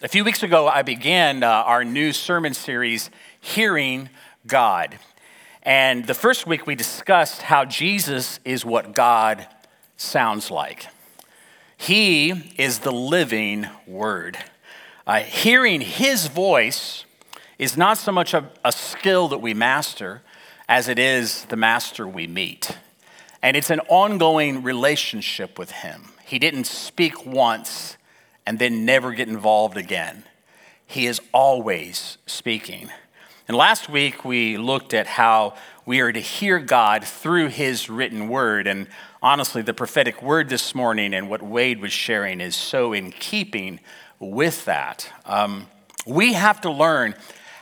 A few weeks ago, I began uh, our new sermon series, Hearing God. And the first week, we discussed how Jesus is what God sounds like. He is the living Word. Uh, hearing His voice is not so much a, a skill that we master as it is the master we meet. And it's an ongoing relationship with Him. He didn't speak once and then never get involved again. He is always speaking. And last week we looked at how we are to hear God through His written word. And honestly, the prophetic word this morning and what Wade was sharing is so in keeping with that. Um, we have to learn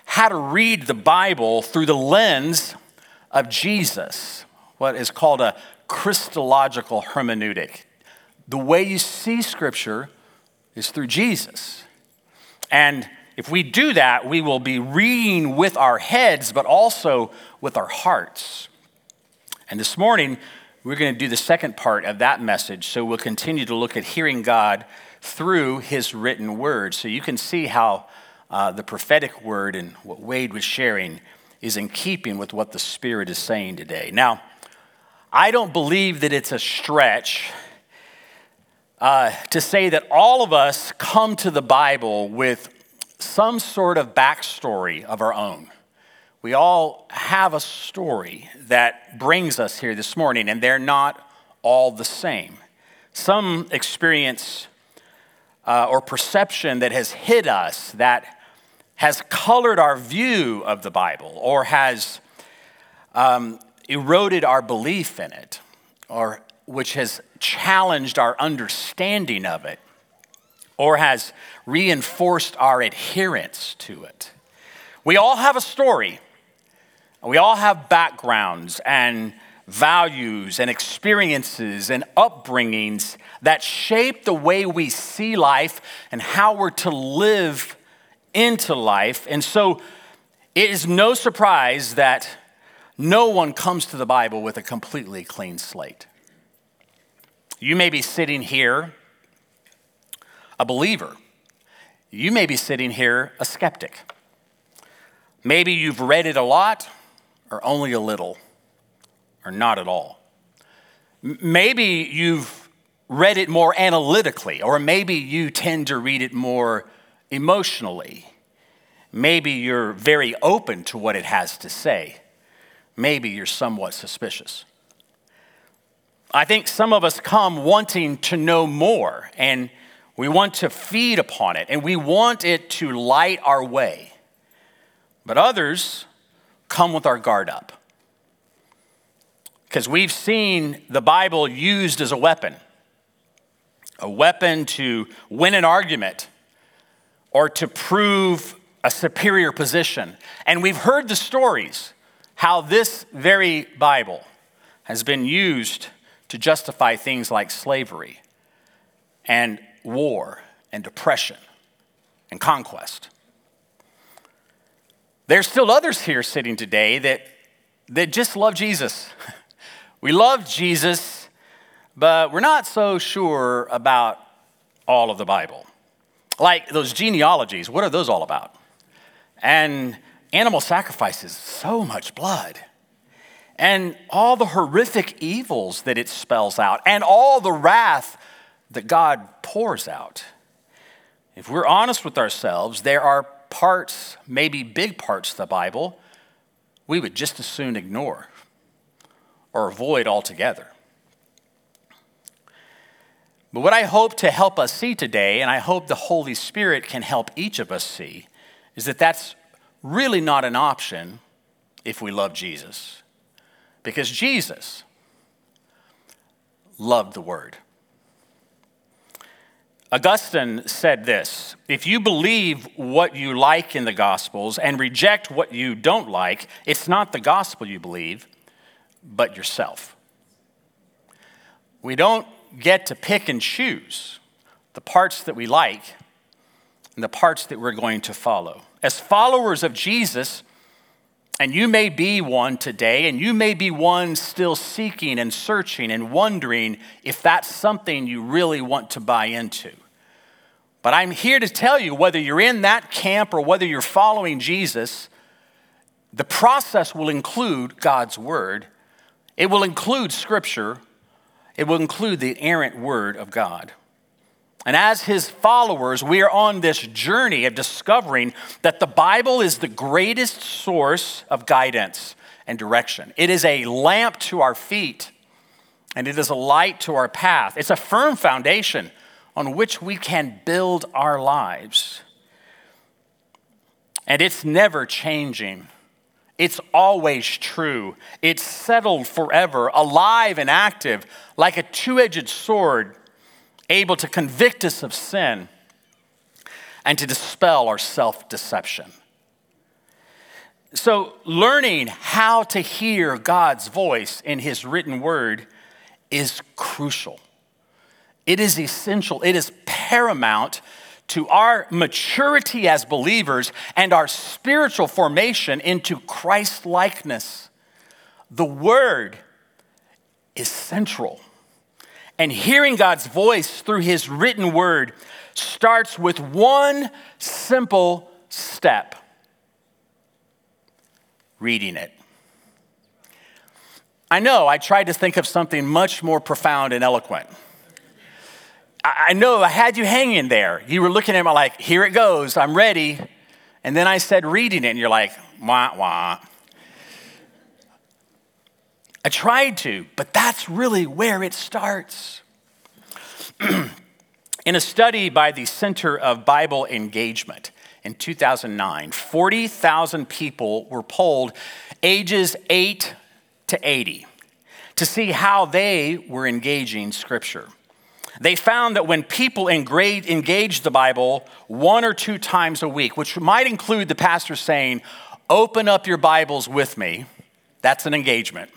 how to read the Bible through the lens of Jesus, what is called a Christological hermeneutic. The way you see Scripture is through Jesus. And if we do that, we will be reading with our heads, but also with our hearts. And this morning, we're going to do the second part of that message. So we'll continue to look at hearing God through his written word. So you can see how uh, the prophetic word and what Wade was sharing is in keeping with what the Spirit is saying today. Now, I don't believe that it's a stretch uh, to say that all of us come to the Bible with some sort of backstory of our own. We all have a story that brings us here this morning, and they're not all the same. Some experience uh, or perception that has hit us that has colored our view of the Bible or has um, eroded our belief in it or which has challenged our understanding of it or has reinforced our adherence to it. We all have a story. We all have backgrounds and values and experiences and upbringings that shape the way we see life and how we're to live into life. And so it is no surprise that no one comes to the Bible with a completely clean slate. You may be sitting here a believer. You may be sitting here a skeptic. Maybe you've read it a lot or only a little or not at all. Maybe you've read it more analytically, or maybe you tend to read it more emotionally. Maybe you're very open to what it has to say. Maybe you're somewhat suspicious. I think some of us come wanting to know more and we want to feed upon it and we want it to light our way. But others come with our guard up. Because we've seen the Bible used as a weapon a weapon to win an argument or to prove a superior position. And we've heard the stories how this very Bible has been used to justify things like slavery and war and depression and conquest. There's still others here sitting today that, that just love Jesus. we love Jesus, but we're not so sure about all of the Bible. Like those genealogies, what are those all about? And animal sacrifices, so much blood and all the horrific evils that it spells out, and all the wrath that God pours out. If we're honest with ourselves, there are parts, maybe big parts of the Bible, we would just as soon ignore or avoid altogether. But what I hope to help us see today, and I hope the Holy Spirit can help each of us see, is that that's really not an option if we love Jesus. Because Jesus loved the word. Augustine said this If you believe what you like in the Gospels and reject what you don't like, it's not the gospel you believe, but yourself. We don't get to pick and choose the parts that we like and the parts that we're going to follow. As followers of Jesus, and you may be one today, and you may be one still seeking and searching and wondering if that's something you really want to buy into. But I'm here to tell you whether you're in that camp or whether you're following Jesus, the process will include God's word, it will include scripture, it will include the errant word of God. And as his followers, we are on this journey of discovering that the Bible is the greatest source of guidance and direction. It is a lamp to our feet, and it is a light to our path. It's a firm foundation on which we can build our lives. And it's never changing. It's always true. It's settled forever, alive and active, like a two edged sword able to convict us of sin and to dispel our self deception. So, learning how to hear God's voice in His written word is crucial. It is essential, it is paramount to our maturity as believers and our spiritual formation into Christ likeness. The Word is central. And hearing God's voice through His written word starts with one simple step reading it. I know I tried to think of something much more profound and eloquent. I know I had you hanging there. You were looking at me like, here it goes, I'm ready. And then I said, reading it, and you're like, wah, wah. I tried to, but that's really where it starts. in a study by the Center of Bible Engagement in 2009, 40,000 people were polled ages 8 to 80 to see how they were engaging Scripture. They found that when people engaged the Bible one or two times a week, which might include the pastor saying, Open up your Bibles with me, that's an engagement.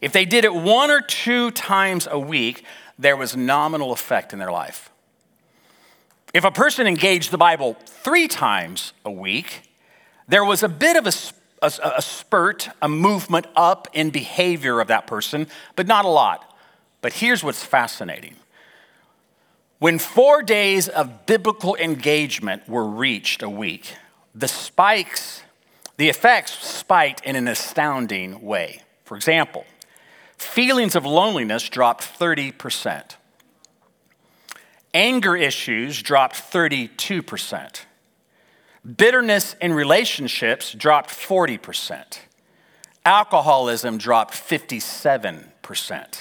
If they did it one or two times a week, there was nominal effect in their life. If a person engaged the Bible three times a week, there was a bit of a, a, a, spurt, a movement up in behavior of that person, but not a lot. But here's what's fascinating. When four days of biblical engagement were reached a week, the spikes, the effects spiked in an astounding way. For example, Feelings of loneliness dropped 30%. Anger issues dropped 32%. Bitterness in relationships dropped 40%. Alcoholism dropped 57%.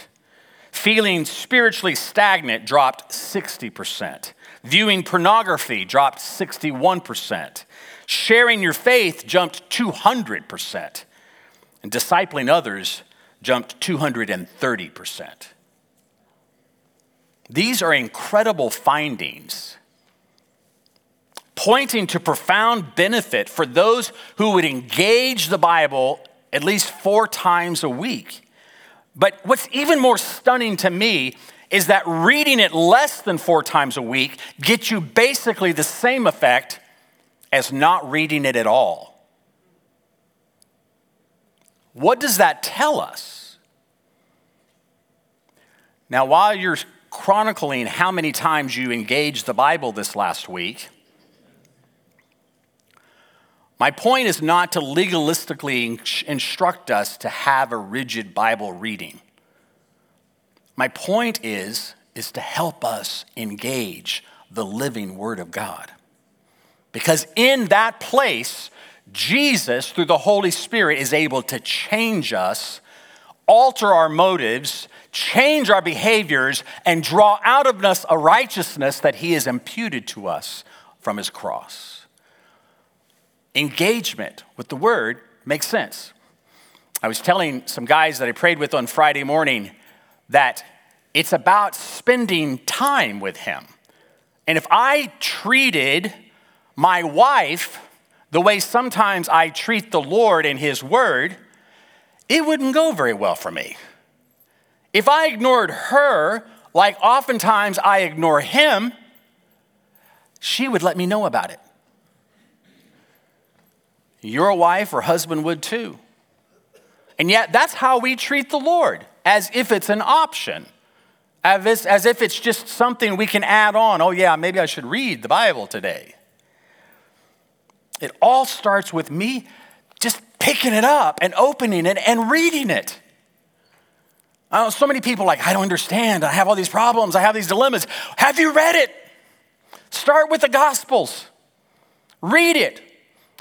Feeling spiritually stagnant dropped 60%. Viewing pornography dropped 61%. Sharing your faith jumped 200%. And discipling others jumped 230%. These are incredible findings, pointing to profound benefit for those who would engage the Bible at least four times a week. But what's even more stunning to me is that reading it less than four times a week gets you basically the same effect as not reading it at all. What does that tell us? Now, while you're chronicling how many times you engaged the Bible this last week, my point is not to legalistically instruct us to have a rigid Bible reading. My point is, is to help us engage the living Word of God. Because in that place, Jesus, through the Holy Spirit, is able to change us, alter our motives, change our behaviors, and draw out of us a righteousness that He has imputed to us from His cross. Engagement with the Word makes sense. I was telling some guys that I prayed with on Friday morning that it's about spending time with Him. And if I treated my wife the way sometimes I treat the Lord and His Word, it wouldn't go very well for me. If I ignored her, like oftentimes I ignore Him, she would let me know about it. Your wife or husband would too. And yet, that's how we treat the Lord, as if it's an option, as if it's just something we can add on. Oh, yeah, maybe I should read the Bible today. It all starts with me just picking it up and opening it and reading it. I know so many people like, I don't understand. I have all these problems. I have these dilemmas. Have you read it? Start with the Gospels. Read it.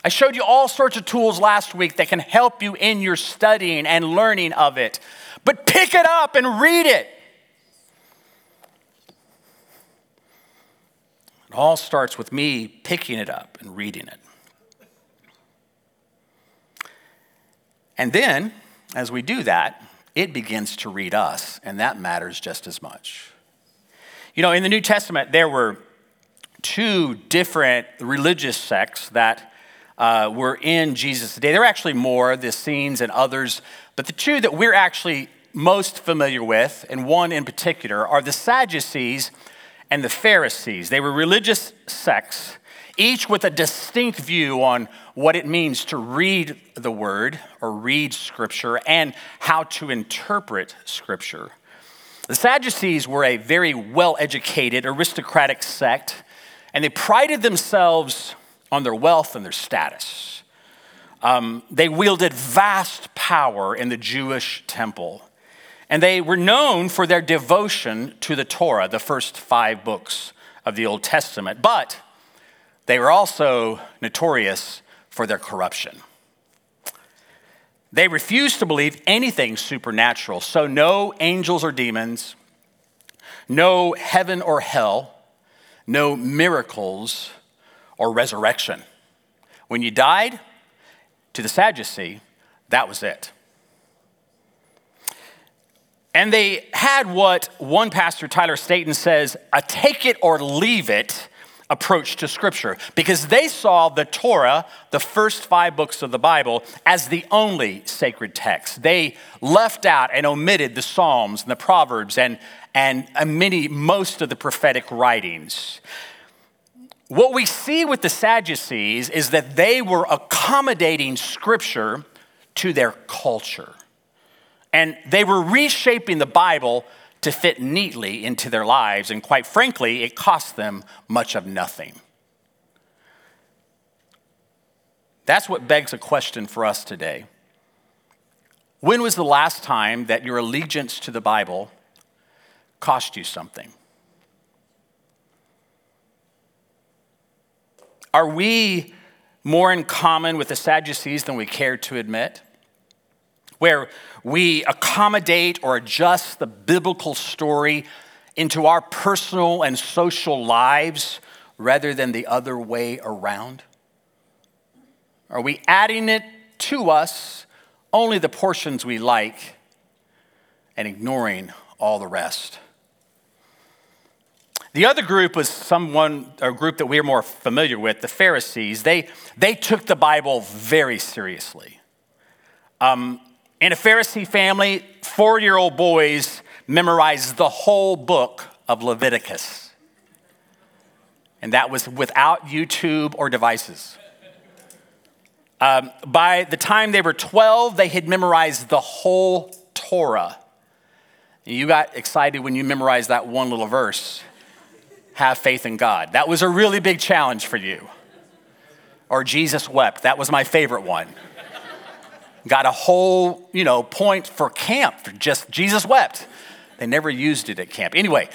I showed you all sorts of tools last week that can help you in your studying and learning of it. But pick it up and read it. It all starts with me picking it up and reading it. And then, as we do that, it begins to read us, and that matters just as much. You know, in the New Testament, there were two different religious sects that uh, were in Jesus' day. There were actually more, the Essenes and others, but the two that we're actually most familiar with, and one in particular, are the Sadducees and the Pharisees. They were religious sects, each with a distinct view on what it means to read the word or read scripture and how to interpret scripture. The Sadducees were a very well educated, aristocratic sect, and they prided themselves on their wealth and their status. Um, they wielded vast power in the Jewish temple. And they were known for their devotion to the Torah, the first five books of the Old Testament, but they were also notorious for their corruption. They refused to believe anything supernatural, so no angels or demons, no heaven or hell, no miracles or resurrection. When you died, to the Sadducee, that was it. And they had what one pastor, Tyler Staton, says a take it or leave it approach to Scripture because they saw the Torah, the first five books of the Bible, as the only sacred text. They left out and omitted the Psalms and the Proverbs and, and many, most of the prophetic writings. What we see with the Sadducees is that they were accommodating Scripture to their culture. And they were reshaping the Bible to fit neatly into their lives. And quite frankly, it cost them much of nothing. That's what begs a question for us today. When was the last time that your allegiance to the Bible cost you something? Are we more in common with the Sadducees than we care to admit? Where we accommodate or adjust the biblical story into our personal and social lives rather than the other way around? Are we adding it to us, only the portions we like, and ignoring all the rest? The other group was someone, a group that we are more familiar with, the Pharisees. They, they took the Bible very seriously. Um, in a Pharisee family, four year old boys memorized the whole book of Leviticus. And that was without YouTube or devices. Um, by the time they were 12, they had memorized the whole Torah. You got excited when you memorized that one little verse have faith in God. That was a really big challenge for you. Or Jesus wept. That was my favorite one got a whole, you know, point for camp for just Jesus wept. They never used it at camp. Anyway,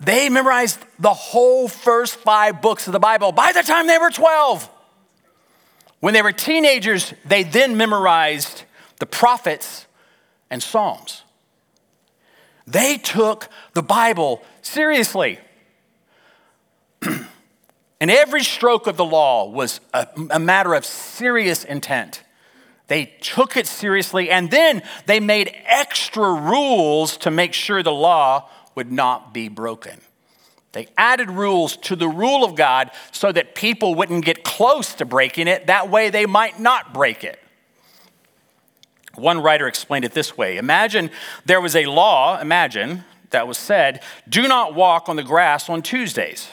they memorized the whole first five books of the Bible by the time they were 12. When they were teenagers, they then memorized the prophets and Psalms. They took the Bible seriously. and every stroke of the law was a, a matter of serious intent. They took it seriously and then they made extra rules to make sure the law would not be broken. They added rules to the rule of God so that people wouldn't get close to breaking it. That way they might not break it. One writer explained it this way Imagine there was a law, imagine, that was said, do not walk on the grass on Tuesdays.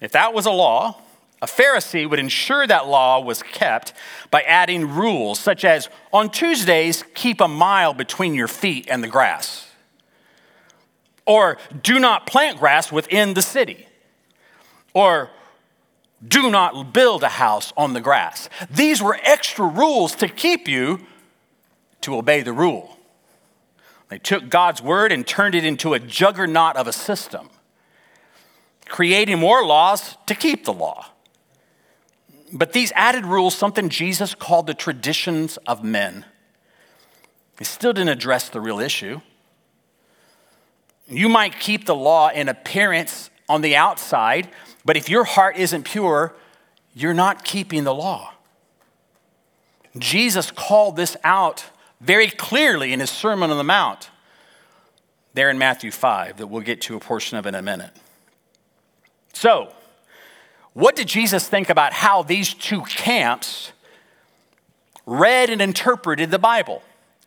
If that was a law, a Pharisee would ensure that law was kept by adding rules such as on Tuesdays, keep a mile between your feet and the grass. or do not plant grass within the city, or do not build a house on the grass. These were extra rules to keep you to obey the rule. They took God's word and turned it into a juggernaut of a system, creating more laws to keep the law. But these added rules, something Jesus called the traditions of men, they still didn't address the real issue. You might keep the law in appearance on the outside, but if your heart isn't pure, you're not keeping the law. Jesus called this out very clearly in his Sermon on the Mount, there in Matthew 5, that we'll get to a portion of in a minute. So, what did Jesus think about how these two camps read and interpreted the Bible?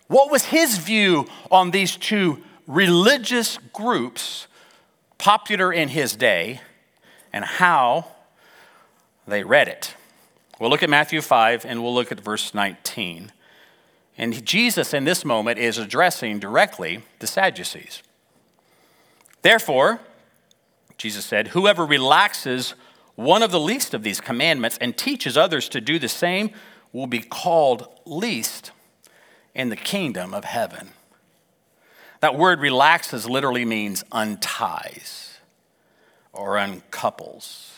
What was his view on these two religious groups popular in his day and how they read it. We'll look at Matthew 5 and we'll look at verse 19. And Jesus, in this moment, is addressing directly the Sadducees. Therefore, Jesus said, Whoever relaxes one of the least of these commandments and teaches others to do the same will be called least in the kingdom of heaven. That word relaxes literally means unties or uncouples.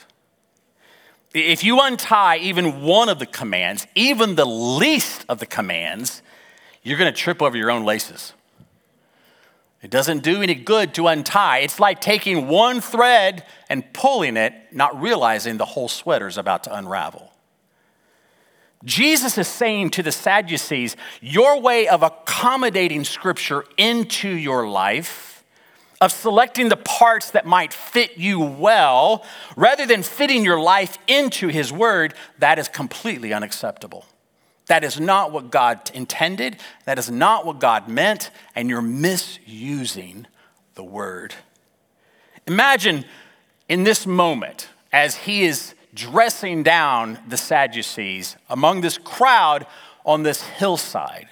If you untie even one of the commands, even the least of the commands, you're going to trip over your own laces. It doesn't do any good to untie. It's like taking one thread and pulling it, not realizing the whole sweater is about to unravel. Jesus is saying to the Sadducees, your way of accommodating Scripture into your life, of selecting the parts that might fit you well, rather than fitting your life into His Word, that is completely unacceptable. That is not what God intended, that is not what God meant, and you're misusing the Word. Imagine in this moment, as He is dressing down the Sadducees among this crowd on this hillside,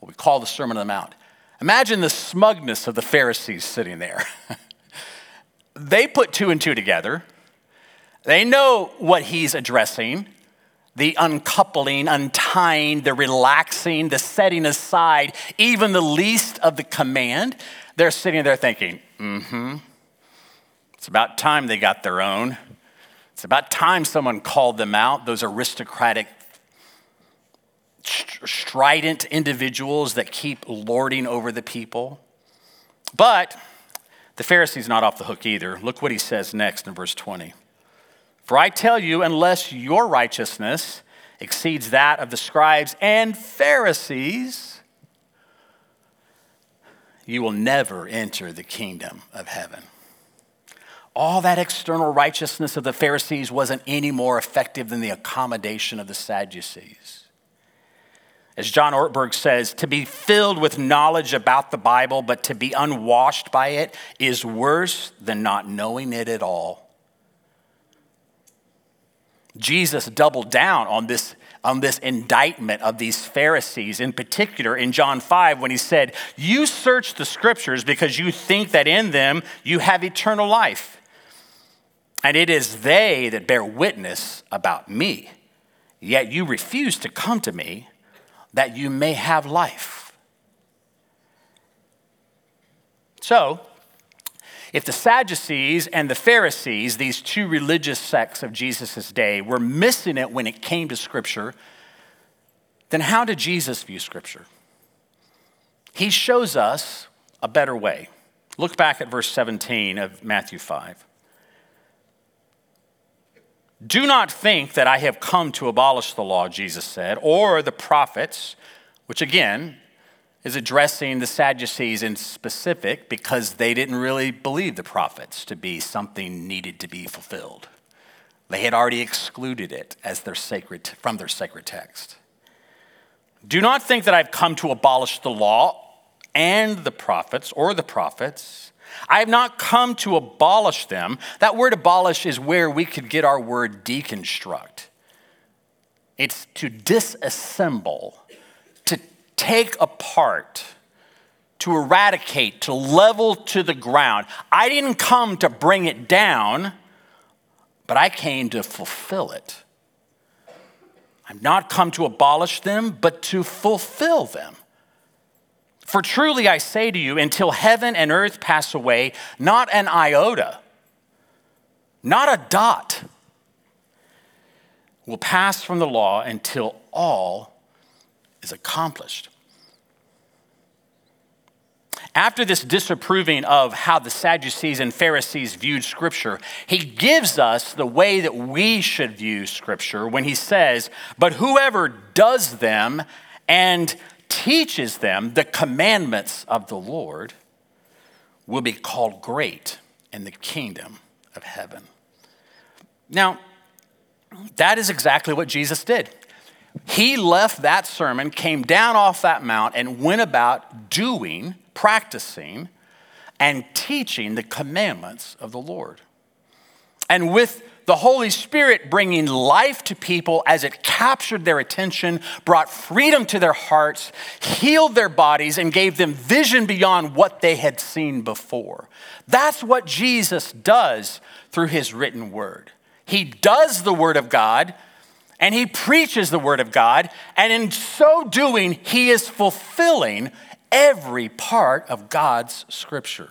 what we call the Sermon on the Mount. Imagine the smugness of the Pharisees sitting there. they put two and two together. They know what he's addressing the uncoupling, untying, the relaxing, the setting aside, even the least of the command. They're sitting there thinking, mm hmm. It's about time they got their own. It's about time someone called them out, those aristocratic, strident individuals that keep lording over the people. But the Pharisee's not off the hook either. Look what he says next in verse 20. For I tell you, unless your righteousness exceeds that of the scribes and Pharisees, you will never enter the kingdom of heaven all that external righteousness of the Pharisees wasn't any more effective than the accommodation of the Sadducees. As John Ortberg says, to be filled with knowledge about the Bible, but to be unwashed by it is worse than not knowing it at all. Jesus doubled down on this, on this indictment of these Pharisees, in particular in John 5, when he said, You search the scriptures because you think that in them you have eternal life and it is they that bear witness about me. Yet you refuse to come to me that you may have life. So, if the Sadducees and the Pharisees, these two religious sects of Jesus' day, were missing it when it came to Scripture, then how did Jesus view Scripture? He shows us a better way. Look back at verse 17 of Matthew 5. Do not think that I have come to abolish the law, Jesus said, or the prophets, which again is addressing the Sadducees in specific because they didn't really believe the prophets to be something needed to be fulfilled. They had already excluded it as their sacred, from their sacred text. Do not think that I've come to abolish the law and the prophets or the prophets. I have not come to abolish them. That word abolish is where we could get our word deconstruct. It's to disassemble, take apart, to eradicate, to level to the ground. I didn't come to bring it down, but I came to fulfill it. I've not come to abolish them, but to fulfill them. For truly I say to you, until heaven and earth pass away, not an iota, not a dot will pass from the law until all is accomplished. After this disapproving of how the Sadducees and Pharisees viewed Scripture, he gives us the way that we should view Scripture when he says, But whoever does them and teaches them the commandments of the Lord will be called great in the kingdom of heaven. Now, that is exactly what Jesus did. He left that sermon, came down off that mount, and went about doing practicing, and teaching the commandments of the Lord. And with the Holy Spirit bringing life to people as it captured their attention, brought freedom to their hearts, healed their bodies, and gave them vision beyond what they had seen before. That's what Jesus does through his written word. He does the word of God and he preaches the word of God, and in so doing, he is fulfilling every part of God's scripture.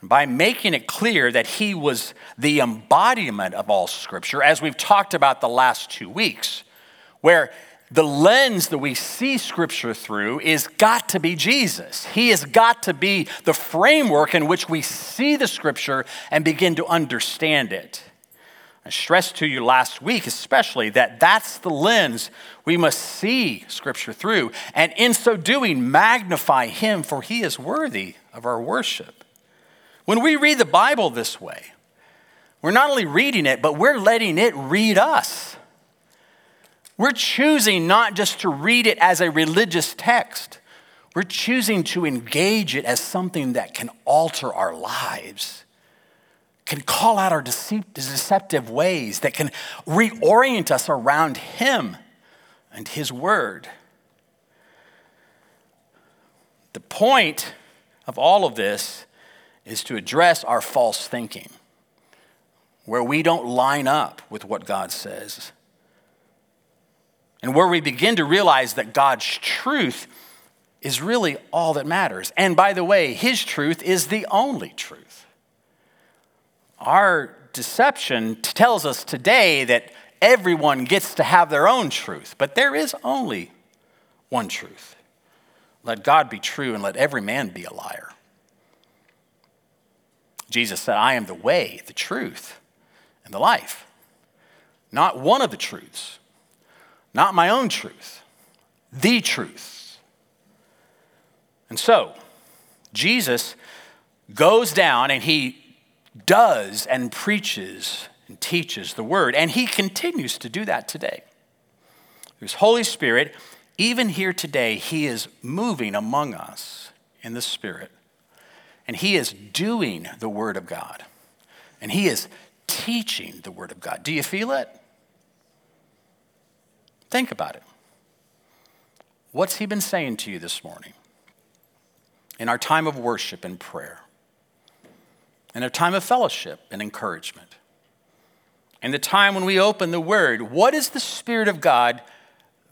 By making it clear that he was the embodiment of all scripture, as we've talked about the last two weeks, where the lens that we see scripture through is got to be Jesus. He has got to be the framework in which we see the scripture and begin to understand it. I stressed to you last week, especially, that that's the lens we must see Scripture through, and in so doing, magnify Him, for He is worthy of our worship. When we read the Bible this way, we're not only reading it, but we're letting it read us. We're choosing not just to read it as a religious text, we're choosing to engage it as something that can alter our lives can call out our deceptive ways, that can reorient us around Him and His Word. The point of all of this is to address our false thinking, where we don't line up with what God says, and where we begin to realize that God's truth is really all that matters. And by the way, His truth is the only truth. Our deception tells us today that everyone gets to have their own truth, but there is only one truth. Let God be true and let every man be a liar. Jesus said, I am the way, the truth, and the life. Not one of the truths, not my own truth, the truth. And so, Jesus goes down and he does and preaches and teaches the word. And he continues to do that today. His Holy Spirit, even here today, he is moving among us in the Spirit. And he is doing the word of God. And he is teaching the word of God. Do you feel it? Think about it. What's he been saying to you this morning in our time of worship and prayer? And a time of fellowship and encouragement. And the time when we open the Word, what has the Spirit of God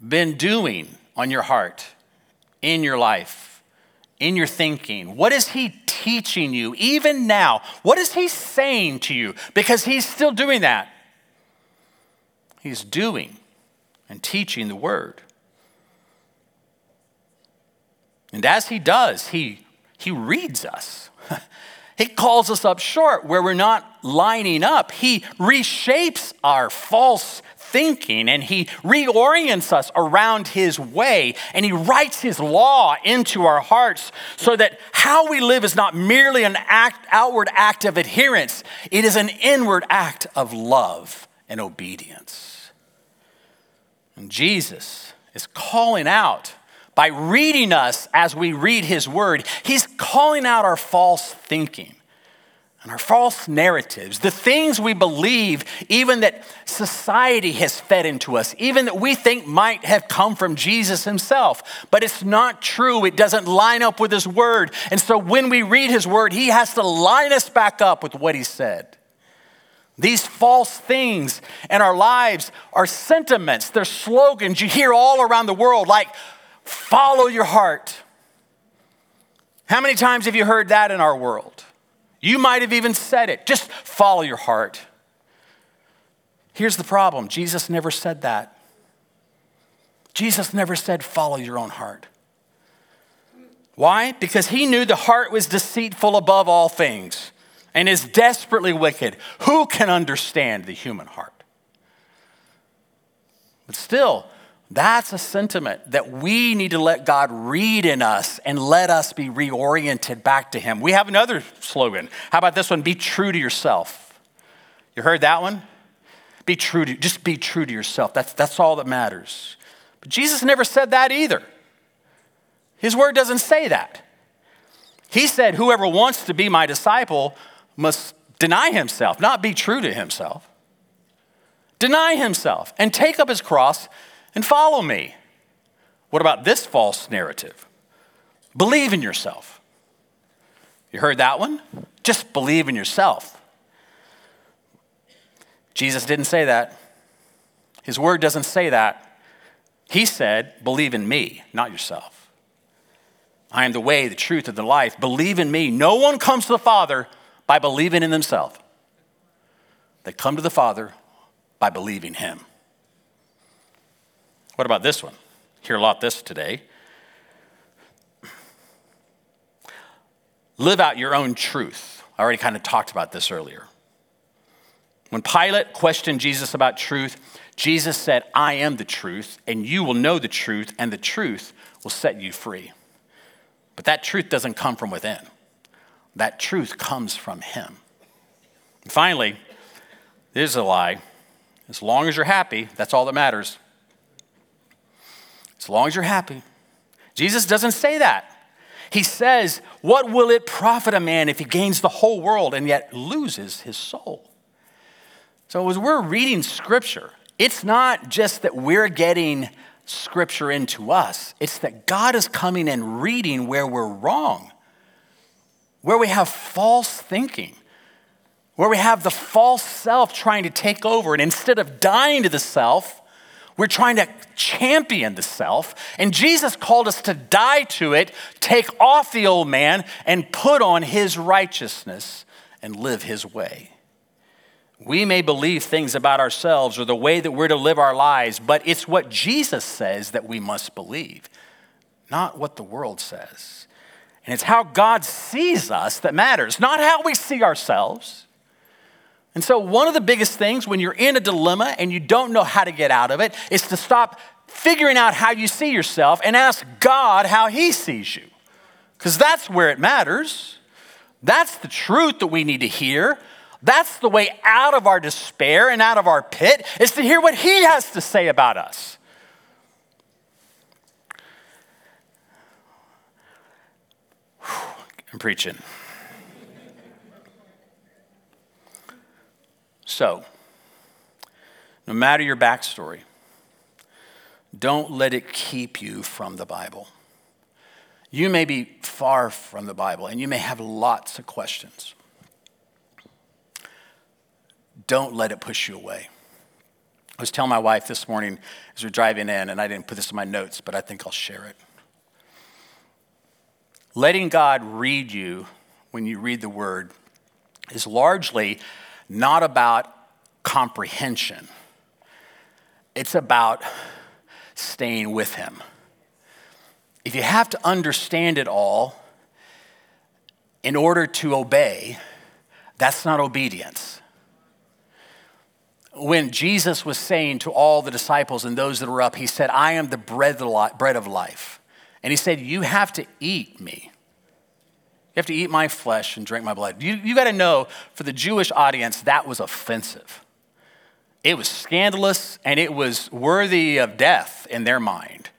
been doing on your heart, in your life, in your thinking? What is He teaching you even now? What is He saying to you? Because He's still doing that. He's doing and teaching the Word. And as He does, He, he reads us. He calls us up short where we're not lining up. He reshapes our false thinking and he reorients us around his way and he writes his law into our hearts so that how we live is not merely an act, outward act of adherence, it is an inward act of love and obedience. And Jesus is calling out by reading us as we read his word, he's calling out our false thinking. and our false narratives, the things we believe, even that society has fed into us, even that we think might have come from Jesus himself. But it's not true. It doesn't line up with his word. And so when we read his word, he has to line us back up with what he said. These false things in our lives are sentiments, they're slogans you hear all around the world, like follow your heart. How many times have you heard that in our world? You might have even said it. Just follow your heart. Here's the problem Jesus never said that. Jesus never said, follow your own heart. Why? Because he knew the heart was deceitful above all things and is desperately wicked. Who can understand the human heart? But still, that's a sentiment that we need to let God read in us and let us be reoriented back to Him. We have another slogan. How about this one? Be true to yourself. You heard that one? Be true to, just be true to yourself. That's, that's all that matters. But Jesus never said that either. His word doesn't say that. He said, Whoever wants to be my disciple must deny himself, not be true to himself. Deny himself and take up his cross and follow me. What about this false narrative? Believe in yourself. You heard that one? Just believe in yourself. Jesus didn't say that. His word doesn't say that. He said, Believe in me, not yourself. I am the way, the truth, and the life. Believe in me. No one comes to the Father by believing in themselves. They come to the Father by believing Him. What about this one? Hear a lot this today. Live out your own truth. I already kind of talked about this earlier. When Pilate questioned Jesus about truth, Jesus said, I am the truth, and you will know the truth, and the truth will set you free. But that truth doesn't come from within, that truth comes from Him. And finally, there's a lie. As long as you're happy, that's all that matters as long as you're happy. Jesus doesn't say that. He says, What will it profit a man if he gains the whole world and yet loses his soul? So, as we're reading scripture, it's not just that we're getting scripture into us, it's that God is coming and reading where we're wrong, where we have false thinking, where we have the false self trying to take over. And instead of dying to the self, we're trying to champion the self, and Jesus called us to die to it, take off the old man, and put on his righteousness and live his way. We may believe things about ourselves or the way that we're to live our lives, but it's what Jesus says that we must believe, not what the world says. And it's how God sees us that matters, not how we see ourselves. And so, one of the biggest things when you're in a dilemma and you don't know how to get out of it is to stop figuring out how you see yourself and ask God how He sees you. Because that's where it matters. That's the truth that we need to hear. That's the way out of our despair and out of our pit, is to hear what He has to say about us. I'm preaching. So, no matter your backstory, don't let it keep you from the Bible. You may be far from the Bible and you may have lots of questions. Don't let it push you away. I was telling my wife this morning as we are driving in, and I didn't put this in my notes, but I think I'll share it. Letting God read you when you read the Word is largely not about comprehension, it's about staying with Him. If you have to understand it all in order to obey, that's not obedience. When Jesus was saying to all the disciples and those that were up, He said, I am the bread of life. And He said, You have to eat me. You have to eat my flesh and drink my blood. You, you got to know, for the Jewish audience, that was offensive. It was scandalous and it was worthy of death in their mind.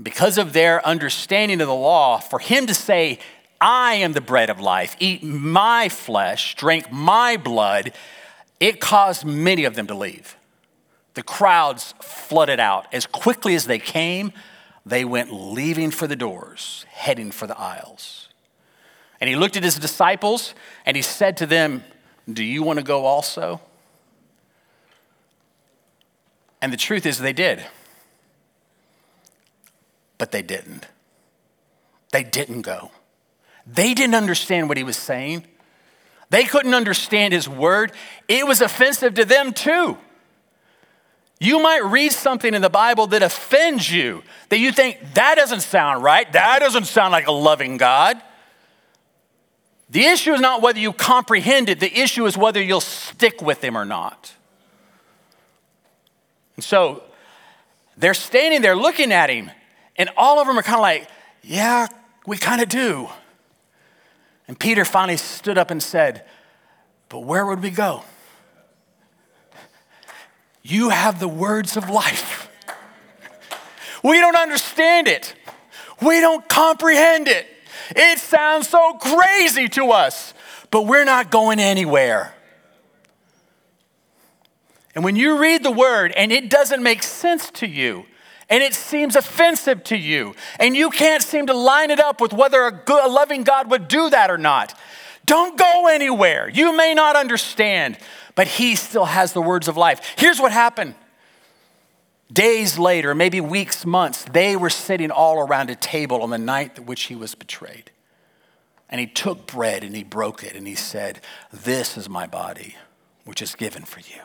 Because of their understanding of the law, for him to say, I am the bread of life. Eat my flesh, drink my blood. It caused many of them to leave. The crowds flooded out. As quickly as they came, they went leaving for the doors, heading for the aisles. And he looked at his disciples and he said to them, Do you want to go also? And the truth is, they did. But they didn't. They didn't go. They didn't understand what he was saying. They couldn't understand his word. It was offensive to them too. You might read something in the Bible that offends you, that you think, that doesn't sound right. That doesn't sound like a loving God. The issue is not whether you comprehend it, the issue is whether you'll stick with him or not. And so they're standing there looking at him, and all of them are kind of like, Yeah, we kind of do. And Peter finally stood up and said, But where would we go? You have the words of life. We don't understand it, we don't comprehend it. It sounds so crazy to us, but we're not going anywhere. And when you read the word and it doesn't make sense to you, and it seems offensive to you, and you can't seem to line it up with whether a, good, a loving God would do that or not, don't go anywhere. You may not understand, but He still has the words of life. Here's what happened. Days later, maybe weeks, months, they were sitting all around a table on the night that which he was betrayed. And he took bread and he broke it and he said, This is my body, which is given for you.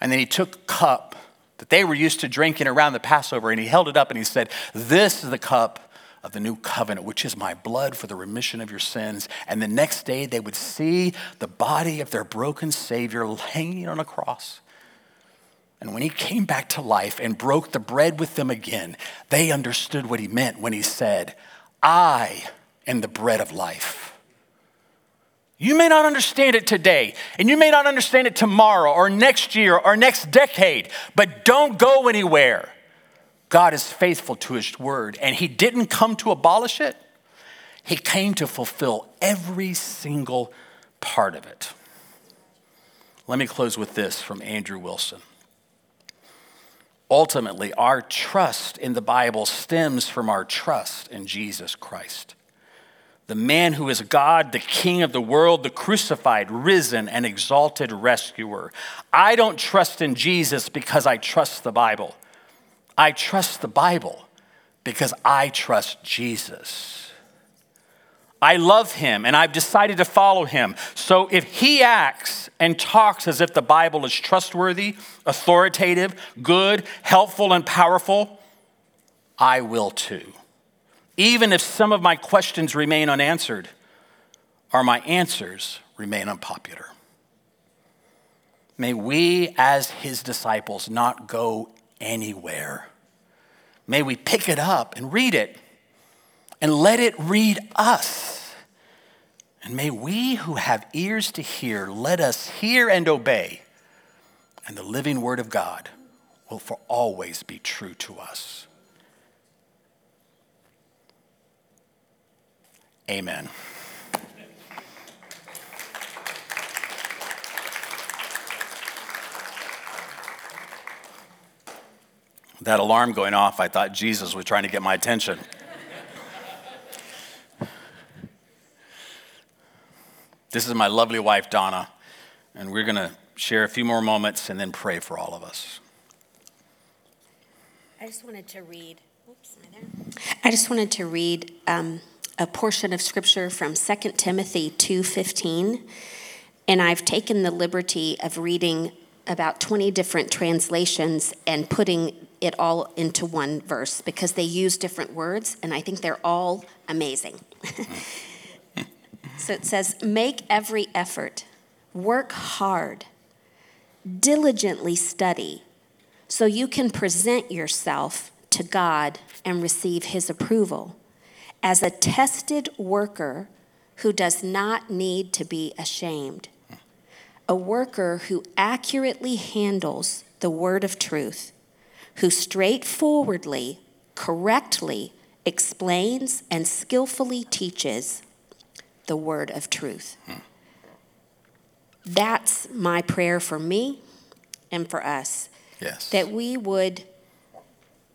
And then he took a cup that they were used to drinking around the Passover and he held it up and he said, This is the cup of the new covenant, which is my blood for the remission of your sins. And the next day they would see the body of their broken Savior hanging on a cross. And when he came back to life and broke the bread with them again, they understood what he meant when he said, I am the bread of life. You may not understand it today, and you may not understand it tomorrow or next year or next decade, but don't go anywhere. God is faithful to his word, and he didn't come to abolish it, he came to fulfill every single part of it. Let me close with this from Andrew Wilson. Ultimately, our trust in the Bible stems from our trust in Jesus Christ. The man who is God, the King of the world, the crucified, risen, and exalted rescuer. I don't trust in Jesus because I trust the Bible. I trust the Bible because I trust Jesus. I love him and I've decided to follow him. So if he acts and talks as if the Bible is trustworthy, authoritative, good, helpful, and powerful, I will too. Even if some of my questions remain unanswered or my answers remain unpopular. May we, as his disciples, not go anywhere. May we pick it up and read it and let it read us and may we who have ears to hear, let us hear and obey. And the living word of God will for always be true to us. Amen. That alarm going off, I thought Jesus was trying to get my attention. This is my lovely wife, Donna, and we're going to share a few more moments and then pray for all of us. I just wanted to read. Oops, I just wanted to read um, a portion of scripture from 2 Timothy 2:15, and I've taken the liberty of reading about 20 different translations and putting it all into one verse because they use different words, and I think they're all amazing. So it says, Make every effort, work hard, diligently study, so you can present yourself to God and receive His approval as a tested worker who does not need to be ashamed, a worker who accurately handles the word of truth, who straightforwardly, correctly, explains, and skillfully teaches the word of truth. Hmm. That's my prayer for me and for us. Yes. That we would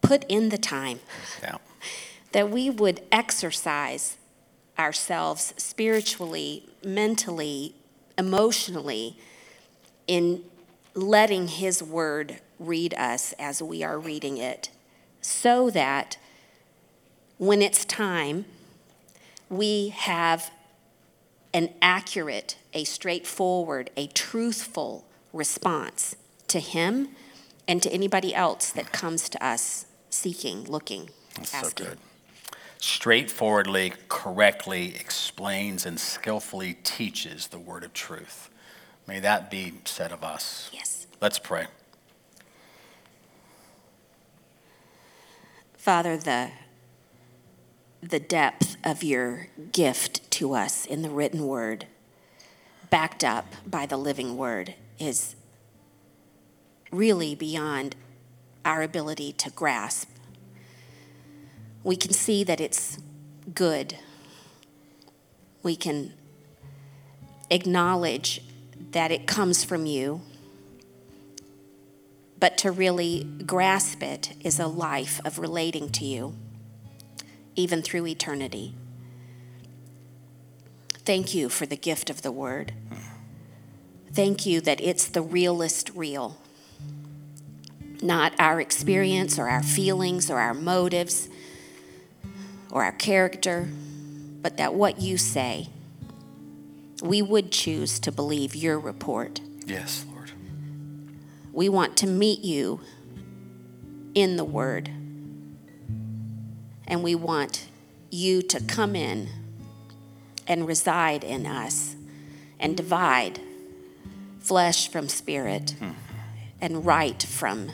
put in the time. Yeah. That we would exercise ourselves spiritually, mentally, emotionally in letting His Word read us as we are reading it, so that when it's time, we have an accurate, a straightforward, a truthful response to Him and to anybody else that comes to us seeking, looking, That's asking. So good. Straightforwardly, correctly explains and skillfully teaches the word of truth. May that be said of us. Yes. Let's pray. Father, the, the depth of your gift to us in the written word, backed up by the living word, is really beyond our ability to grasp. We can see that it's good. We can acknowledge that it comes from you. But to really grasp it is a life of relating to you, even through eternity. Thank you for the gift of the word. Thank you that it's the realest real, not our experience or our feelings or our motives or our character, but that what you say, we would choose to believe your report. Yes, Lord. We want to meet you in the Word. And we want you to come in and reside in us and divide flesh from spirit hmm. and right from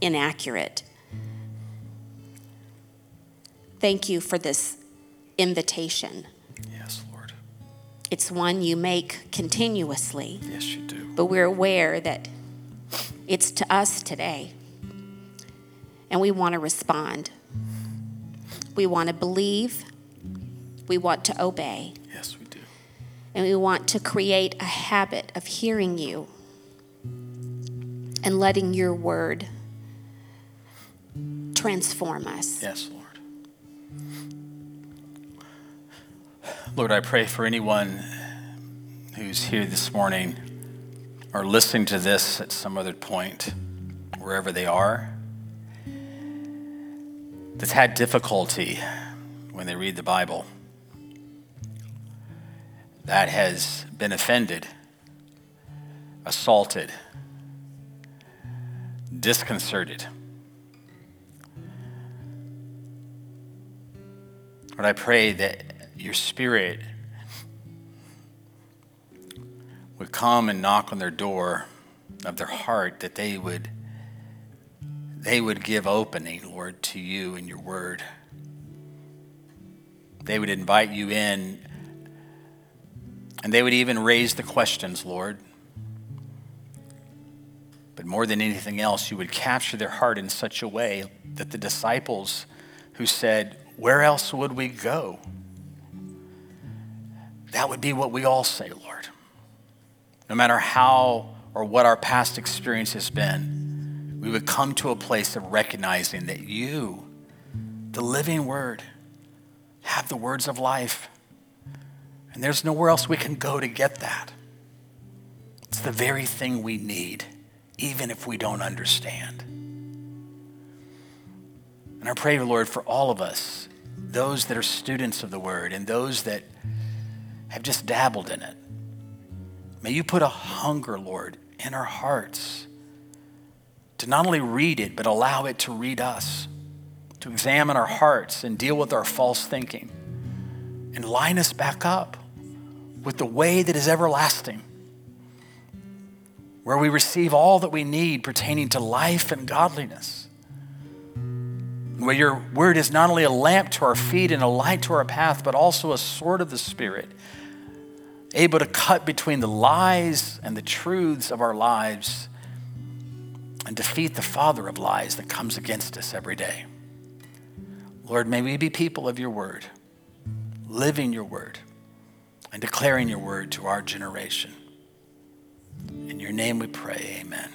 inaccurate. Thank you for this invitation. Yes, Lord. It's one you make continuously. Yes, you do. But we're aware that it's to us today. And we want to respond. We want to believe. We want to obey. And we want to create a habit of hearing you and letting your word transform us. Yes, Lord. Lord, I pray for anyone who's here this morning or listening to this at some other point, wherever they are, that's had difficulty when they read the Bible, that has been offended, assaulted, disconcerted. Lord, I pray that your spirit would come and knock on their door of their heart that they would they would give opening lord to you and your word they would invite you in and they would even raise the questions lord but more than anything else you would capture their heart in such a way that the disciples who said where else would we go that would be what we all say, Lord. No matter how or what our past experience has been, we would come to a place of recognizing that you, the living word, have the words of life. And there's nowhere else we can go to get that. It's the very thing we need, even if we don't understand. And I pray, Lord, for all of us, those that are students of the word and those that have just dabbled in it. May you put a hunger, Lord, in our hearts to not only read it, but allow it to read us, to examine our hearts and deal with our false thinking and line us back up with the way that is everlasting, where we receive all that we need pertaining to life and godliness where your word is not only a lamp to our feet and a light to our path, but also a sword of the Spirit, able to cut between the lies and the truths of our lives and defeat the father of lies that comes against us every day. Lord, may we be people of your word, living your word, and declaring your word to our generation. In your name we pray, amen.